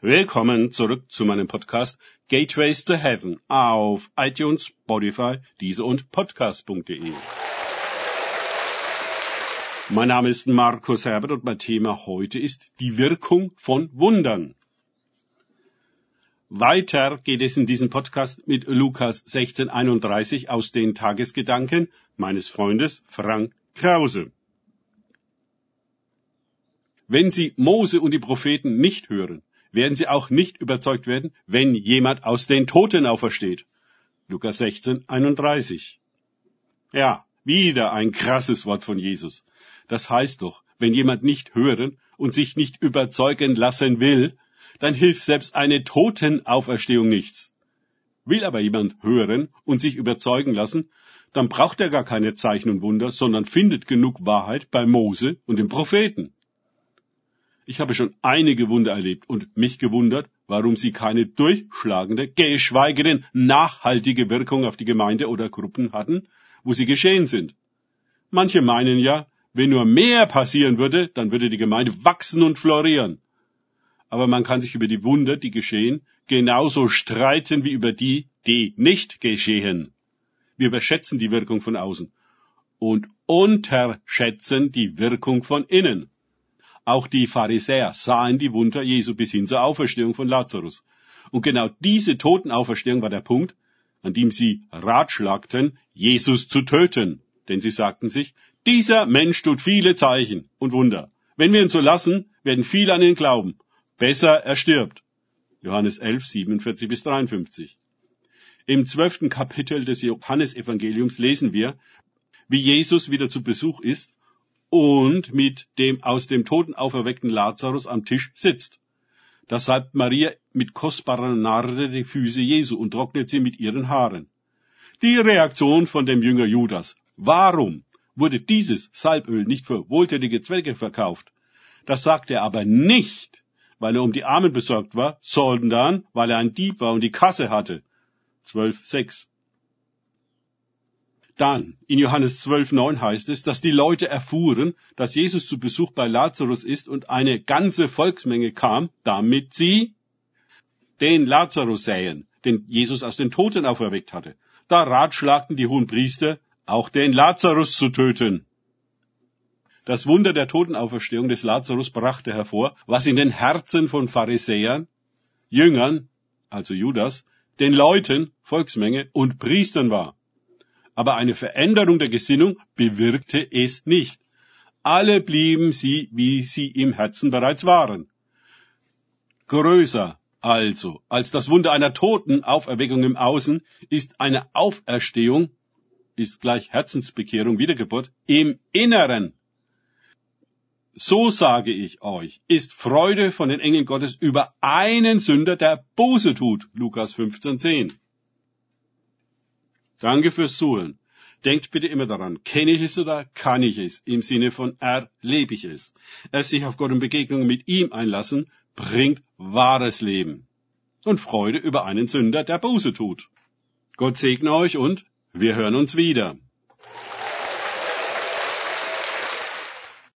Willkommen zurück zu meinem Podcast Gateways to Heaven auf iTunes, Spotify, Diese und Podcast.de. Mein Name ist Markus Herbert und mein Thema heute ist die Wirkung von Wundern. Weiter geht es in diesem Podcast mit Lukas 1631 aus den Tagesgedanken meines Freundes Frank Krause. Wenn Sie Mose und die Propheten nicht hören, werden sie auch nicht überzeugt werden, wenn jemand aus den Toten aufersteht. Lukas 16, 31. Ja, wieder ein krasses Wort von Jesus. Das heißt doch, wenn jemand nicht hören und sich nicht überzeugen lassen will, dann hilft selbst eine Totenauferstehung nichts. Will aber jemand hören und sich überzeugen lassen, dann braucht er gar keine Zeichen und Wunder, sondern findet genug Wahrheit bei Mose und den Propheten. Ich habe schon einige Wunder erlebt und mich gewundert, warum sie keine durchschlagende, geschweige denn nachhaltige Wirkung auf die Gemeinde oder Gruppen hatten, wo sie geschehen sind. Manche meinen ja, wenn nur mehr passieren würde, dann würde die Gemeinde wachsen und florieren. Aber man kann sich über die Wunder, die geschehen, genauso streiten wie über die, die nicht geschehen. Wir überschätzen die Wirkung von außen und unterschätzen die Wirkung von innen. Auch die Pharisäer sahen die Wunder Jesu bis hin zur Auferstehung von Lazarus. Und genau diese Totenauferstehung war der Punkt, an dem sie ratschlagten, Jesus zu töten. Denn sie sagten sich, dieser Mensch tut viele Zeichen und Wunder. Wenn wir ihn so lassen, werden viele an ihn glauben. Besser er stirbt. Johannes 11, 47 bis 53. Im zwölften Kapitel des Johannesevangeliums lesen wir, wie Jesus wieder zu Besuch ist und mit dem aus dem Toten auferweckten Lazarus am Tisch sitzt. Da salbt Maria mit kostbarer Narde die Füße Jesu und trocknet sie mit ihren Haaren. Die Reaktion von dem Jünger Judas. Warum wurde dieses Salböl nicht für wohltätige Zwecke verkauft? Das sagt er aber nicht, weil er um die Armen besorgt war, sondern weil er ein Dieb war und die Kasse hatte. 12,6. Dann, in Johannes 12, 9 heißt es, dass die Leute erfuhren, dass Jesus zu Besuch bei Lazarus ist und eine ganze Volksmenge kam, damit sie den Lazarus sähen, den Jesus aus den Toten auferweckt hatte. Da ratschlagten die hohen Priester, auch den Lazarus zu töten. Das Wunder der Totenauferstehung des Lazarus brachte hervor, was in den Herzen von Pharisäern, Jüngern, also Judas, den Leuten, Volksmenge und Priestern war aber eine Veränderung der Gesinnung bewirkte es nicht. Alle blieben sie, wie sie im Herzen bereits waren. Größer also als das Wunder einer toten Auferweckung im Außen ist eine Auferstehung, ist gleich Herzensbekehrung, Wiedergeburt, im Inneren. So sage ich euch, ist Freude von den Engeln Gottes über einen Sünder, der Buße tut. Lukas 15,10. Danke fürs Zuhören. Denkt bitte immer daran, kenne ich es oder kann ich es? Im Sinne von erlebe ich es. Es sich auf Gott und Begegnung mit ihm einlassen, bringt wahres Leben. Und Freude über einen Sünder, der Buße tut. Gott segne euch und wir hören uns wieder.